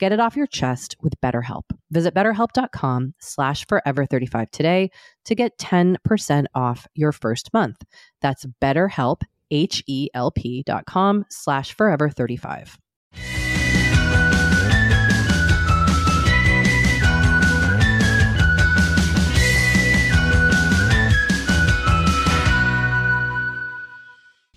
Get it off your chest with BetterHelp. Visit betterhelp.com slash forever35 today to get 10% off your first month. That's betterhelp, H-E-L-P dot com slash forever35.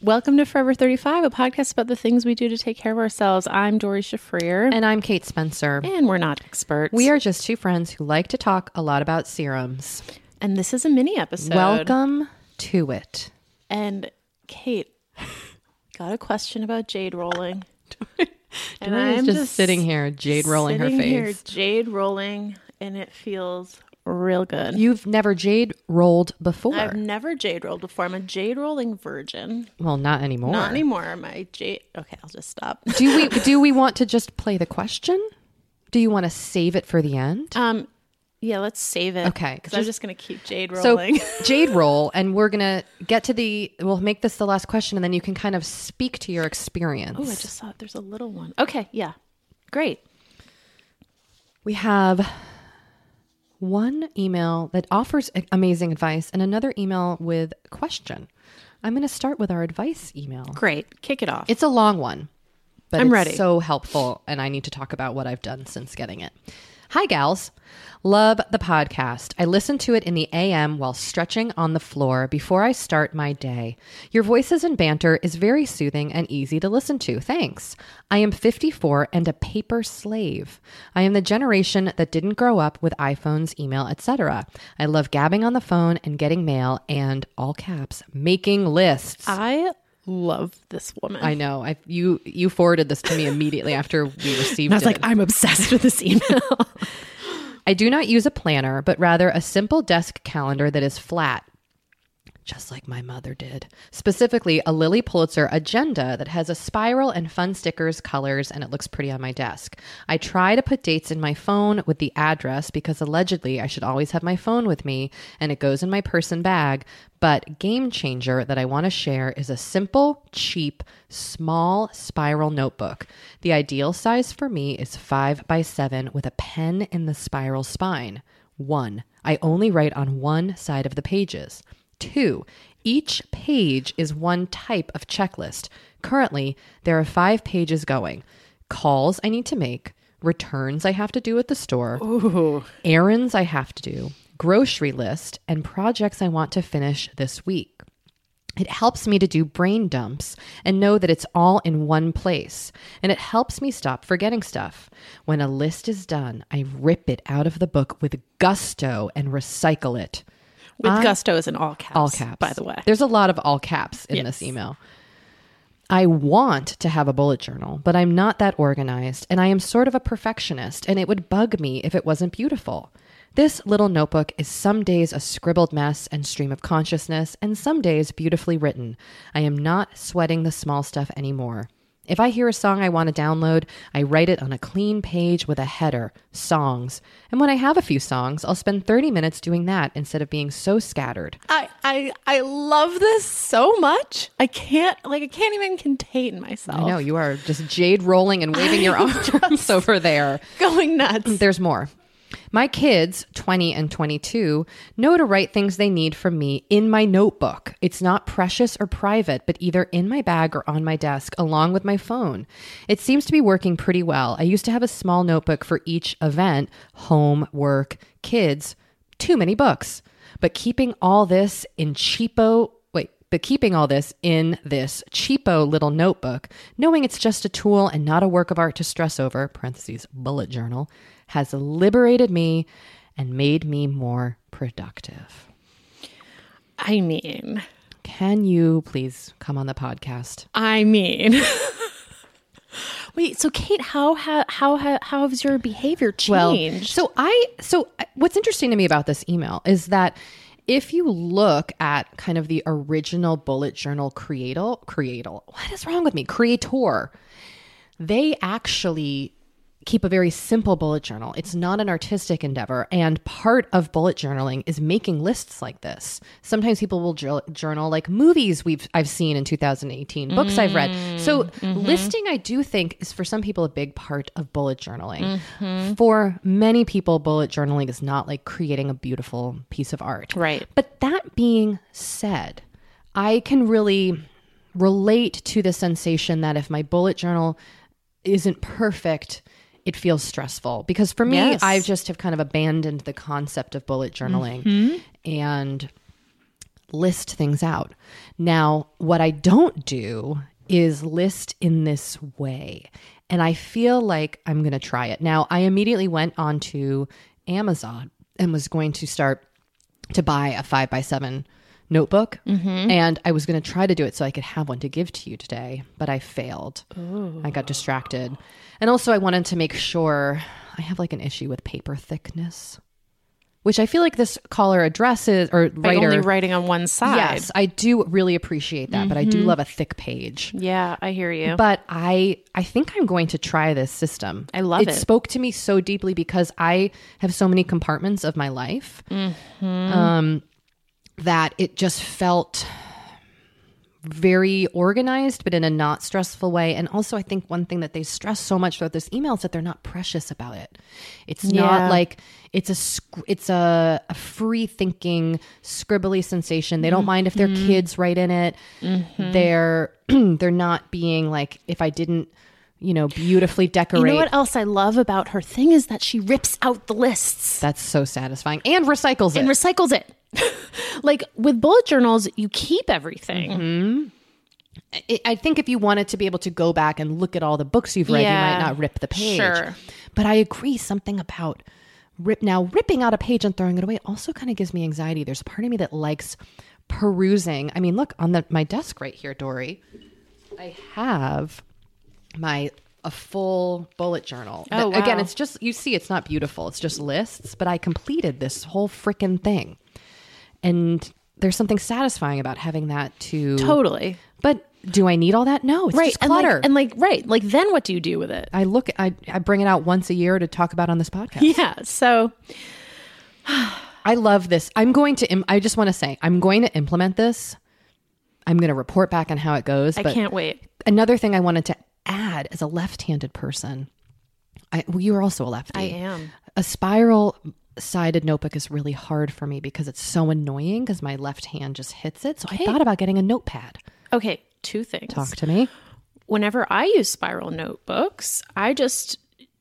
Welcome to Forever 35, a podcast about the things we do to take care of ourselves. I'm Doree Shafrir, And I'm Kate Spencer. and we're not experts. We are just two friends who like to talk a lot about serums. and this is a mini episode. Welcome to it. And Kate, got a question about jade rolling. and I'm just, sitting here, jade rolling her face. Here, jade rolling, and it feels real good. You've never jade rolled before. I've never jade rolled before. I'm a jade rolling virgin. well, not anymore. Not anymore. My jade. Okay, I'll just stop. do we do we want to just play the question? Do you want to save it for the end? Um, yeah, let's save it. Okay, because I'm just- just gonna keep jade rolling. So jade roll, and we're gonna get to the. We'll make this the last question, and then you can kind of speak to your experience. oh, I just saw there's a little one. Okay, yeah, great. We have one email that offers amazing advice, and another email with question. I'm going to start with our advice email. Great. Kick it off. It's a long one. but I'm it's ready. so helpful, and I need to talk about what I've done since getting it. Hi, gals. Love the podcast. I listen to it in the AM while stretching on the floor before I start my day. Your voices and banter is very soothing and easy to listen to. Thanks. I am 54 and a paper slave. I am the generation that didn't grow up with iPhones, email, etc. I love gabbing on the phone and getting mail and all caps making lists. I love this woman. I know. I you you forwarded this to me immediately after we received And I was it. like, I'm obsessed with this email. I do not use a planner, but rather a simple desk calendar that is flat, just like my mother did. Specifically, a Lilly Pulitzer agenda that has a spiral and fun stickers, colors, and it looks pretty on my desk. I try to put dates in my phone with the address because allegedly I should always have my phone with me and it goes in my purse and bag. But game changer that I want to share is a simple, cheap, small spiral notebook. The ideal size for me is five by seven with a pen in the spiral spine. One, I only write on one side of the pages. Two, each page is one type of checklist. Currently, there are five pages going calls I need to make, returns I have to do at the store, errands I have to do, grocery list, and projects I want to finish this week. It helps me to do brain dumps and know that it's all in one place. And it helps me stop forgetting stuff. When a list is done, I rip it out of the book with gusto and recycle it. With gusto is in all caps. All caps. By the way. There's a lot of all caps in this email. I want to have a bullet journal, but I'm not that organized, and I am sort of a perfectionist, and it would bug me if it wasn't beautiful. This little notebook is some days a scribbled mess and stream of consciousness, and some days beautifully written. I am not sweating the small stuff anymore. If I hear a song I want to download, I write it on a clean page with a header, songs. And when I have a few songs, I'll spend 30 minutes doing that instead of being so scattered. I, I I love this so much. I can't like I can't even contain myself. I know you are just jade rolling and waving your arms over there. Going nuts. There's more. My kids, 20 and 22, know to write things they need from me in my notebook. It's not precious or private, but either in my bag or on my desk, along with my phone. It seems to be working pretty well. I used to have a small notebook for each event home, work, kids, too many books. But keeping all this in cheapo Wait, but keeping all this in this cheapo little notebook, knowing it's just a tool and not a work of art to stress over, parentheses, bullet journal, has liberated me and made me more productive. I mean, Can you please come on the podcast? I mean. Wait, so Kate, how ha- how ha- how has your behavior changed? So I so what's interesting to me about this email is that if you look at kind of the original bullet journal creator creator what is wrong with me creator they actually keep a very simple bullet journal. It's not an artistic endeavor. And part of bullet journaling is making lists like this. Sometimes people will jour- journal like movies we've i've seen in 2018 books i've read. So mm-hmm. Mm-hmm. listing i do think is for some people a big part of bullet journaling. Mm-hmm. For many people bullet journaling is not like creating a beautiful piece of art. Right. but that being said i can really relate to the sensation that if my bullet journal isn't perfect it feels stressful. Because for me Yes. i just have kind of abandoned the concept of bullet journaling mm-hmm. and list things out. Now what i don't do is list in this way and i feel like i'm going to try it. Now i immediately went onto amazon and was going to start to buy a five by seven notebook and i was going to try to do it so i could have one to give to you today but i failed i got distracted and also i wanted to make sure i have like an issue with paper thickness which i feel like this caller addresses or By writer only writing on one side. yes i do really appreciate that but i do love a thick page Yeah, I hear you. but I I think I'm going to try this system. I love it. it. spoke to me so deeply because I have so many compartments of my life Mm-hmm. um, that it just felt very organized, but in a not stressful way. And also, I think one thing that they stress so much throughout this email is that they're not precious about it. It's Yeah. not like it's a it's a, a free thinking scribbly sensation. They don't mind if their mm-hmm. kids write in it. Mm-hmm. They're they're not being like if I didn't you know, beautifully decorate. You know what else I love about her thing is that she rips out the lists That's so satisfying and recycles and it. And recycles it. like with bullet journals, you keep everything. Mm-hmm. I- I think if you wanted to be able to go back and look at all the books you've read, you might not rip the page. Sure. But I agree, something about rip now ripping out a page and throwing it away also kind of gives me anxiety. There's a part of me that likes perusing. I mean, look on the my desk right here, Doree. I have my a full bullet journal. Oh, That- Again, it's just you see, it's not beautiful. It's just lists, but I completed this whole freaking thing, and there's something satisfying about having that to Totally. but do I need all that? No, it's Right. just And clutter. like, and like, right. Like, then what do you do with it? I look, I, I bring it out once a year to talk about on this podcast. Yeah. So, I love this. I'm going to, im- I just want to say, I'm going to implement this. I'm going to report back on how it goes. I can't wait. another thing I wanted to add as a left-handed person, I, well, you are also a lefty. I am. A spiral sided notebook is really hard for me because it's so annoying because my left hand just hits it. So I thought about getting a notepad. Okay. Two things. Talk to me. Whenever I use spiral notebooks, I just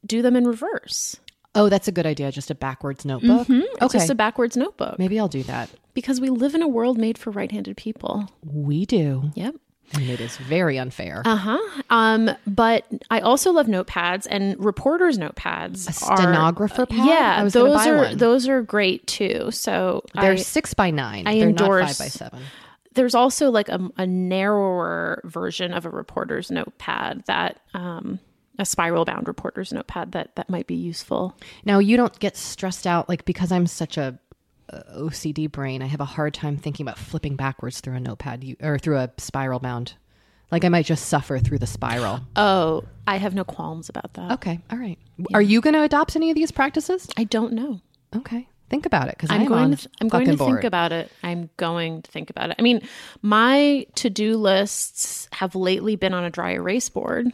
do them in reverse. Oh, that's a good idea. Just a backwards notebook. Mm-hmm. It's Okay. just a backwards notebook Maybe I'll do that. because we live in a world made for right handed people. We do. Yep. And it is very unfair. Uh huh. Um, but I also love notepads and reporters' notepads. A are- stenographer pad? Yeah, those are one. those are great too. So They're I, six by nine. I They're endorse- not five by seven. there's also like a, a narrower version of a reporter's notepad that um, a spiral bound reporter's notepad that that might be useful. Now you don't get stressed out like because I'm such a, OCD brain. I have a hard time thinking about flipping backwards through a notepad you, or through a spiral bound. Like I might just suffer through the spiral. Oh, I have no qualms about that. Okay, all right. Are you going to adopt any of these practices? I don't know. Okay, think about it because I'm I'm, going to I'm going to board. think about it. I'm going to think about it. I mean, my to-do lists have lately been on a dry erase board.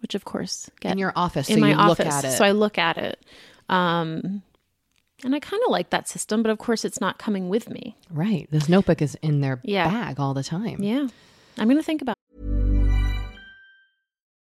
Which of course get Hmm. in your office. in so my you office. look at it. So I look at it. Um and I kind of like that system, but of course it's not coming with me. right, this notebook is in their Yeah. bag all the time. Yeah. I'm going to think about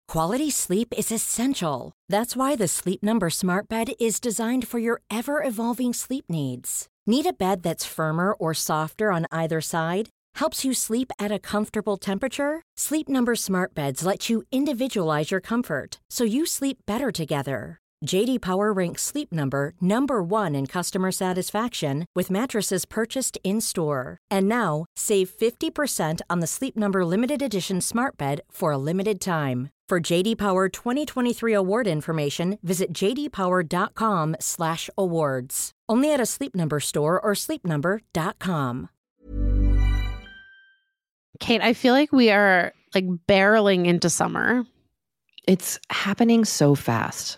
Quality sleep is essential. That's why the Sleep Number Smart Bed is designed for your ever evolving sleep needs. Need a bed that's firmer or softer on either side? Helps you sleep at a comfortable temperature? Sleep Number Smart Beds let you individualize your comfort so you sleep better together. JD Power ranks Sleep Number number 1 in customer satisfaction with mattresses purchased in-store. And now, save 50% on the Sleep Number limited edition Smart Bed for a limited time. For JD Power 2023 award information, visit jdpower.com/awards. Only at a Sleep Number store or sleepnumber.com. Kate, I feel like we are like barreling into summer. It's happening so fast.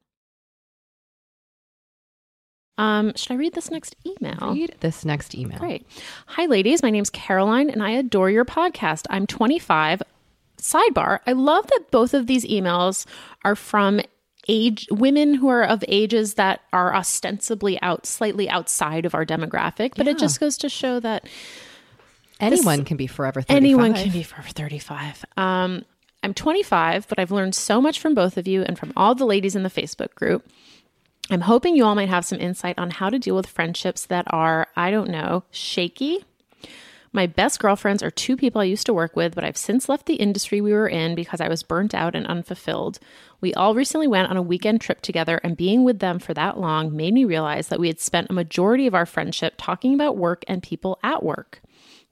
Um, should I read this next email? Read this next email. Great. Hi, ladies. My name's Caroline, and I adore your podcast. I'm 25. sidebar, I love that both of these emails are from age women who are of ages that are ostensibly out slightly outside of our demographic, but it just goes to show that Anyone can be forever 35. anyone can be forever 35. Um, I'm 25, but I've learned so much from both of you and from all the ladies in the Facebook group. I'm hoping you all might have some insight on how to deal with friendships that are, I don't know, shaky. My best girlfriends are two people I used to work with, but I've since left the industry we were in because I was burnt out and unfulfilled. We all recently went on a weekend trip together, and being with them for that long made me realize that we had spent a majority of our friendship talking about work and people at work.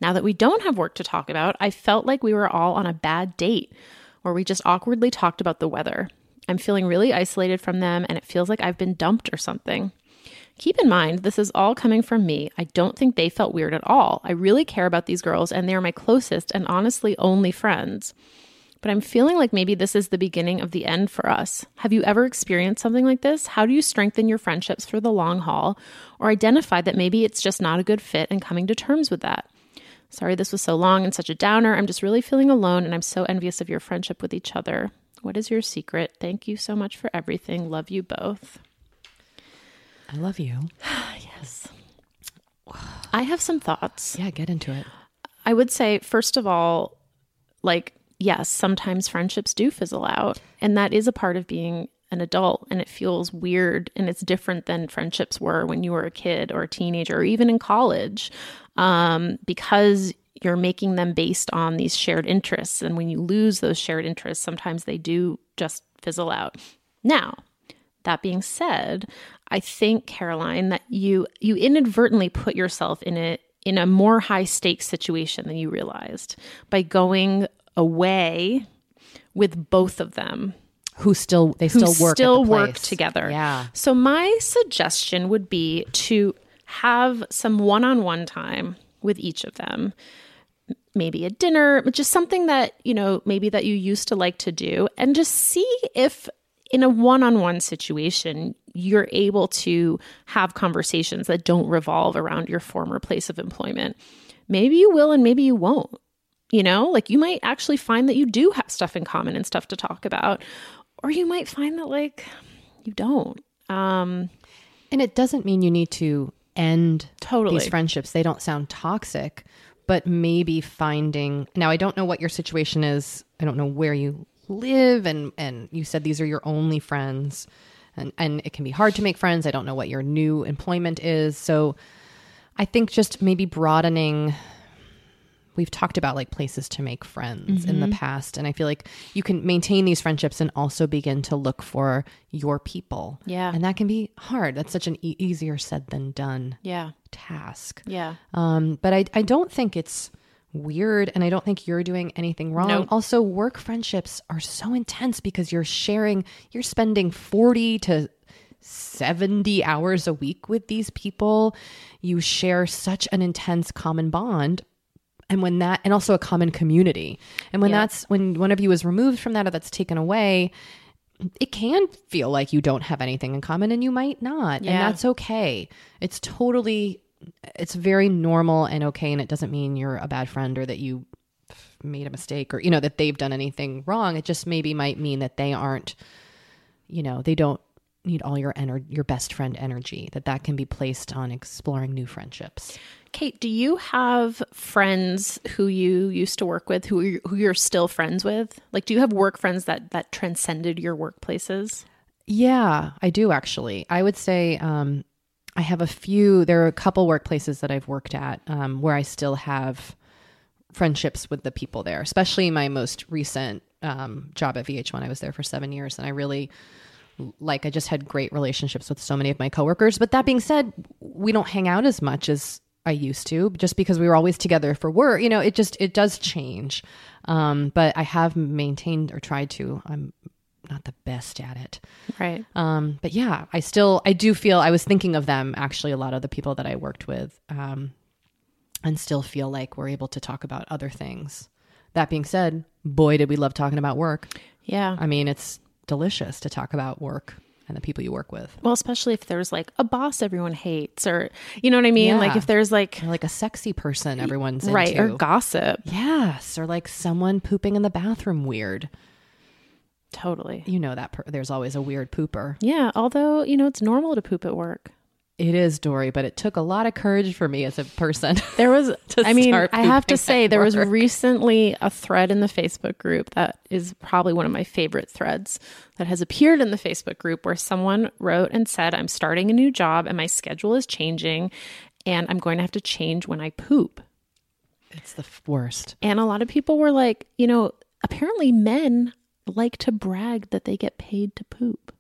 Now that we don't have work to talk about, I felt like we were all on a bad date where we just awkwardly talked about the weather. I'm feeling really isolated from them, and it feels like I've been dumped or something. Keep in mind, this is all coming from me. I don't think they felt weird at all. I really care about these girls, and they are my closest and honestly only friends. But I'm feeling like maybe this is the beginning of the end for us. Have you ever experienced something like this? How do you strengthen your friendships for the long haul or identify that maybe it's just not a good fit and coming to terms with that? Sorry this was so long and such a downer. I'm just really feeling alone and I'm so envious of your friendship with each other. What is your secret? Thank you so much for everything. Love you both. I love you. Yes. I have some thoughts. Yeah, get into it. I would say, first of all, like, yes, sometimes friendships do fizzle out. And that is a part of being an adult. And it feels weird and it's different than friendships were when you were a kid or a teenager or even in college um, because you're making them based on these shared interests. And when you lose those shared interests, sometimes they do just fizzle out. Now, that being said, I think Caroline that you you inadvertently put yourself in a in a more high stakes situation than you realized by going away with both of them Who still they who still work still work together. Yeah. So my suggestion would be to have some one-on-one time with each of them. Maybe a dinner, just something that, you know, maybe that you used to like to do and just see if in a one-on-one situation you're able to have conversations that don't revolve around your former place of employment. Maybe you will and maybe you won't. You know, like you might actually find that you do have stuff in common and stuff to talk about, or you might find that like you don't. Um, And it doesn't mean you need to end Totally. these friendships. They don't sound toxic, but maybe finding now I don't know what your situation is. I don't know where you live and and you said these are your only friends. And and it can be hard to make friends. I don't know what your new employment is. So I think just maybe broadening we've talked about like places to make friends in the Mm-hmm. past and i feel like you can maintain these friendships and also begin to look for your people. Yeah. and that can be hard. That's such an e- easier said than done yeah, task. Yeah, um, but I, I don't think it's weird and i don't think you're doing anything wrong. Nope. also work friendships are so intense because you're sharing you're spending 40 to 70 hours a week with these people. You share such an intense common bond and when that and also a common community. And when Yeah. that's when one of you is removed from that or that's taken away it can feel like you don't have anything in common and you might not. And that's okay. It's totally it's very normal and okay. And it doesn't mean you're a bad friend or that you made a mistake or you know that they've done anything wrong. It just maybe might mean that they aren't you know they don't need all your ener- your best friend energy that that can be placed on exploring new friendships Kate, do you have friends who you used to work with who you, who you're still friends with? Like, do you have work friends that that transcended your workplaces? Yeah, I do actually. I would say um, I have a few. There are a couple workplaces that I've worked at um, where I still have friendships with the people there, especially my most recent um, job at VH1. I was there for seven years, and I really like. I just had great relationships with so many of my coworkers. But that being said, we don't hang out as much as I used to, just because we were always together for work. You know, it just it does change. Um, but I have maintained or tried to. I'm not the best at it. Right. Um, but yeah, I still I do feel I was thinking of them actually a lot of the people that I worked with, um, and still feel like we're able to talk about other things. That being said, boy, did we love talking about work. Yeah. I mean, it's delicious to talk about work and the people you work with. Well, especially if there's like a boss everyone hates, or you know what I mean. Like if there's like Or like a sexy person everyone's right into. or gossip. yes, or like someone pooping in the bathroom weird. Totally. You know that per- there's always a weird pooper. Yeah. Although you know it's normal to poop at work. It is Doree, but it took a lot of courage for me as a person. There was, To I mean, I have to say, there was recently a thread in the Facebook group that is probably one of my favorite threads that has appeared in the Facebook group where someone wrote and said, I'm starting a new job and my schedule is changing and I'm going to have to change when I poop. it's the worst. And a lot of people were like, you know, apparently men like to brag that they get paid to poop.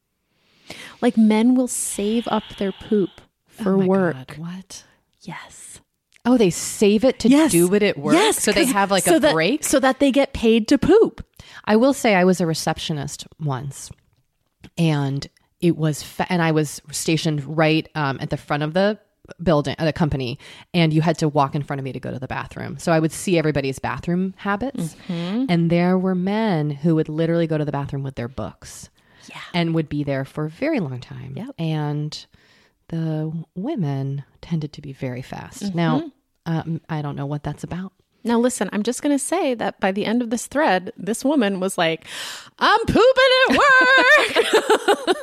Like men will save up their poop for Oh work. God, what? Yes. Oh, they save it to Yes. do it at work. Yes, so they have like so a that- break. so that they get paid to poop. I will say I was a receptionist once, and it was, fa- and I was stationed right um, at the front of the building, uh, the company, and you had to walk in front of me to go to the bathroom. So I would see everybody's bathroom habits, and there were men who would literally go to the bathroom with their books, Yeah. and would be there for a very long time. Yep. And the women tended to be very fast. Now, um, I don't know what that's about. Now, listen, I'm just going to say that by the end of this thread, this woman was like, I'm pooping at work.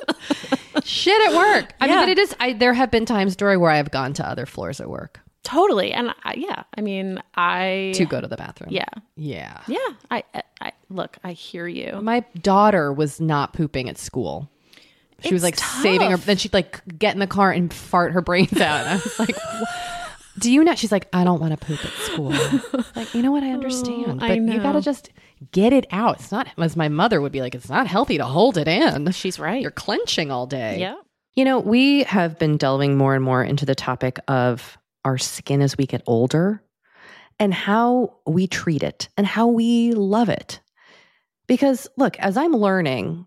shit at work. I Yeah. mean, but it is. I there have been times, Doree, where I have gone to other floors at work totally. And I, yeah, I mean, I, to go to the bathroom. yeah, yeah. yeah. I, I, I, look, I hear you. My daughter was not pooping at school. She was It's like saving her. Then she'd like get in the car and fart her brains out. And I was like, "Do you not?" She's like, "I don't want to poop at school." like, you know what? I understand, Oh, I but you got to just get it out. It's not as my mother would be like. It's not healthy to hold it in. She's right. You're clenching all day. yeah. You know, we have been delving more and more into the topic of our skin as we get older and how we treat it and how we love it. Because, look, as I'm learning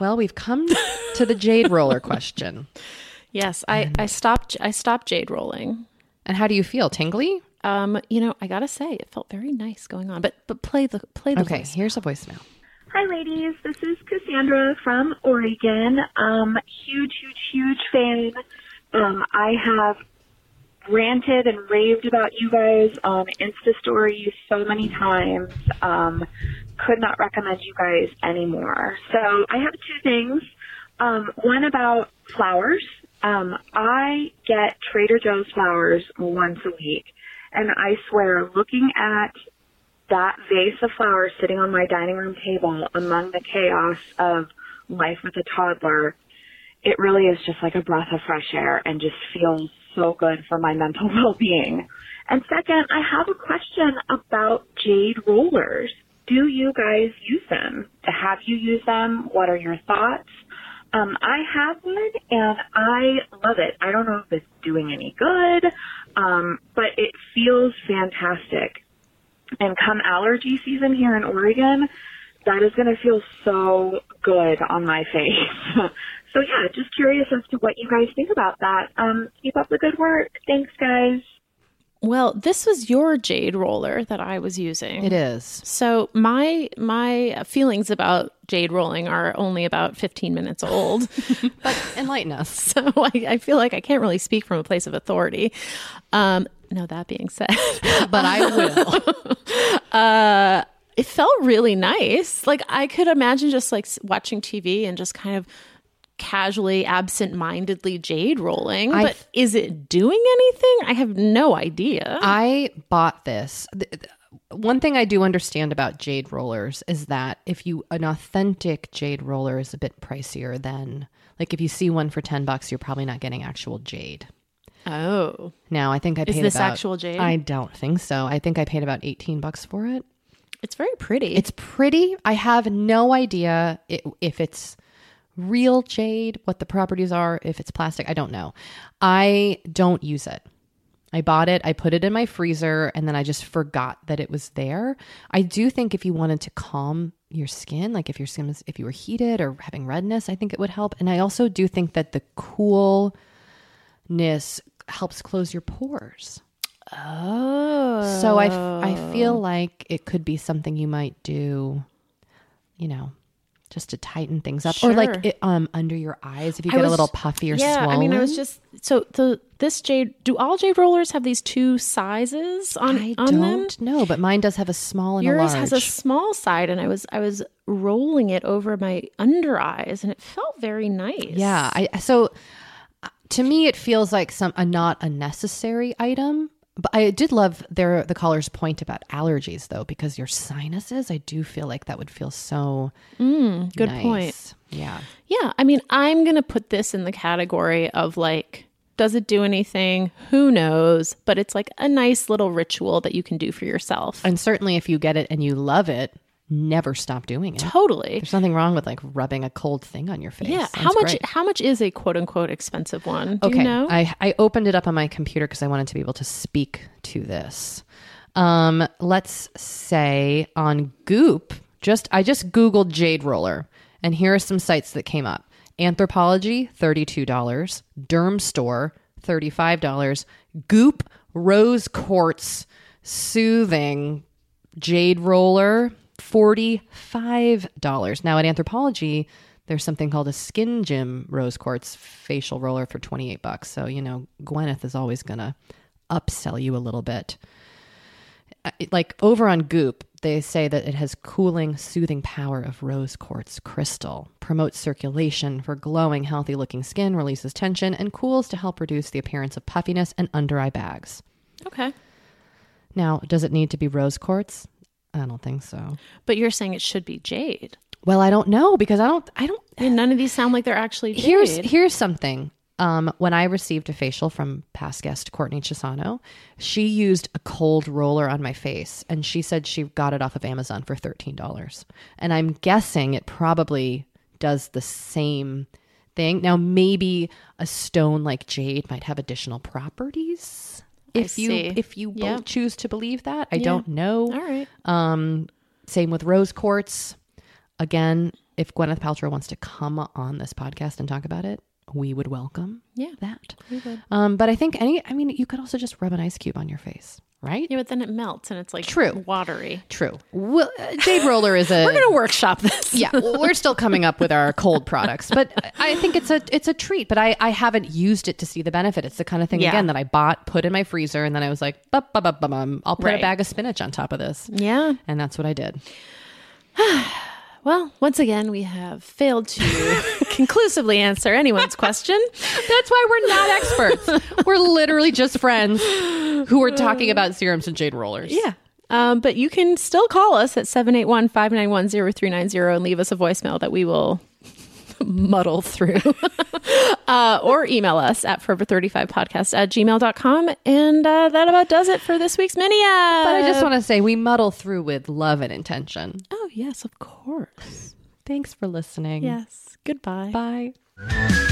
Well, we've come to the jade roller question. Yes, I, I stopped I stopped jade rolling. And how do you feel? Tingly? Um, you know, I gotta say, it felt very nice going on. But but play the play the Okay, voice. here's a voicemail. Hi, ladies. This is Cassandra from Oregon. Um, huge, huge, huge fan. Um, I have ranted and raved about you guys on Insta stories so many times. Um, could not recommend you guys anymore. So I have two things. Um, one about flowers. Um, I get Trader Joe's flowers once a week. And I swear, looking at that vase of flowers sitting on my dining room table among the chaos of life with a toddler, it really is just like a breath of fresh air and just feels so good for my mental well-being. And second, I have a question about jade rollers. Do you guys use them? Have you used them? What are your thoughts? Um, I have one and I love it. I don't know if it's doing any good, um, but it feels fantastic. And come allergy season here in Oregon, that is going to feel so good on my face. so yeah, just curious as to what you guys think about that. Um, keep up the good work. Thanks, guys. Well, this was your jade roller that I was using. It is. So my my feelings about jade rolling are only about 15 minutes old. But enlighten us. so I, I feel like I can't really speak from a place of authority. Um, now that being said, But I will. uh, it felt really nice. Like I could imagine just like watching TV and just kind of casually, absent-mindedly jade rolling. I- but is it doing anything? I have no idea. I bought this. Th- th- One thing I do understand about jade rollers is that if you an authentic jade roller is a bit pricier than like if you see one for 10 bucks you're probably not getting actual jade. oh, Now, I think I paid Is this about- actual jade? I don't think so. I think I paid about 18 bucks for it. it's very pretty. It's pretty. I have no idea if it's real jade, what the properties are, if it's plastic. I don't know. I don't use it. I bought it, I put it in my freezer, and then I just forgot that it was there. I do think if you wanted to calm your skin, like if your skin was, if you were heated or having redness, I think it would help. And I also do think that the coolness helps close your pores. oh, So I, f- I feel oh. like it could be something you might do, you know, just to tighten things up, or like it, um under your eyes if you I get a little puffy or yeah, swollen. I mean, I was just so the this jade. Do all jade rollers have these two sizes on I on them? don't know, but mine does have a small and a Yours large. has a small side, and I was I was rolling it over my under eyes, and it felt very nice. yeah, I so uh, to me it feels like some a not a necessary item. But I did love their the caller's point about allergies though, because your sinuses, I do feel like that would feel so Mm, good nice. point. Yeah. Yeah, I mean, I'm gonna put this in the category of like, does it do anything? Who knows? But it's like a nice little ritual that you can do for yourself. And certainly if you get it and you love it, never stop doing it. totally. There's nothing wrong with like rubbing a cold thing on your face. Yeah. Sounds How much? great. How much is a quote unquote expensive one? Do okay. you know? I, I opened it up on my computer because I wanted to be able to speak to this. Um, let's say on Goop, just I just Googled jade roller, and here are some sites that came up. Anthropologie, $32. Dermstore, $35. Goop Rose Quartz Soothing Jade Roller, $45. Now at Anthropologie, there's something called a Skin Gym Rose Quartz facial roller for 28 bucks. So, you know, Gwyneth is always going to upsell you a little bit. Uh, Like over on Goop, they say that it has cooling, soothing power of rose quartz crystal, promotes circulation for glowing, healthy looking skin, releases tension, and cools to help reduce the appearance of puffiness and under eye bags. okay. Now, does it need to be rose quartz? I don't think so. But you're saying it should be jade. Well, I don't know because I don't I don't I mean, none of these sound like they're actually jade. here's here's something. Um, when I received a facial from past guest Courtney Chisano, she used a cold roller on my face, and she said she got it off of Amazon for thirteen dollars. And I'm guessing it probably does the same thing. Now, maybe a stone like jade might have additional properties. If you if you Yeah. both choose to believe that, I Yeah. don't know. All right. Um, same with rose quartz. Again, if Gwyneth Paltrow wants to come on this podcast and talk about it, we would welcome Yeah. that. Um, but I think any, I mean, you could also just rub an ice cube on your face, right? Yeah, but then it melts and it's like True. watery. True. Well, uh, Jade Roller is a. We're gonna workshop this. yeah, we're still coming up with our cold products, but I think it's a it's a treat. But I I haven't used it to see the benefit. It's the kind of thing Yeah. again that I bought, put in my freezer, and then I was like, "Bup, bup, bup, bum, bum. I'll put a bag of spinach on top of this, Yeah. and that's what I did. Well, once again, we have failed to conclusively answer anyone's question. That's why we're not experts. we're literally just friends who are talking about serums and Jade Rollers. Yeah. Um, but you can still call us at 781 591 0390 and leave us a voicemail that we will muddle through. uh, or email us at forever35podcast at gmail.com. And uh, that about does it for this week's mini. But I just want to say we muddle through with love and intention. Oh, yes, of course. Thanks for listening. Yes. Goodbye. Bye.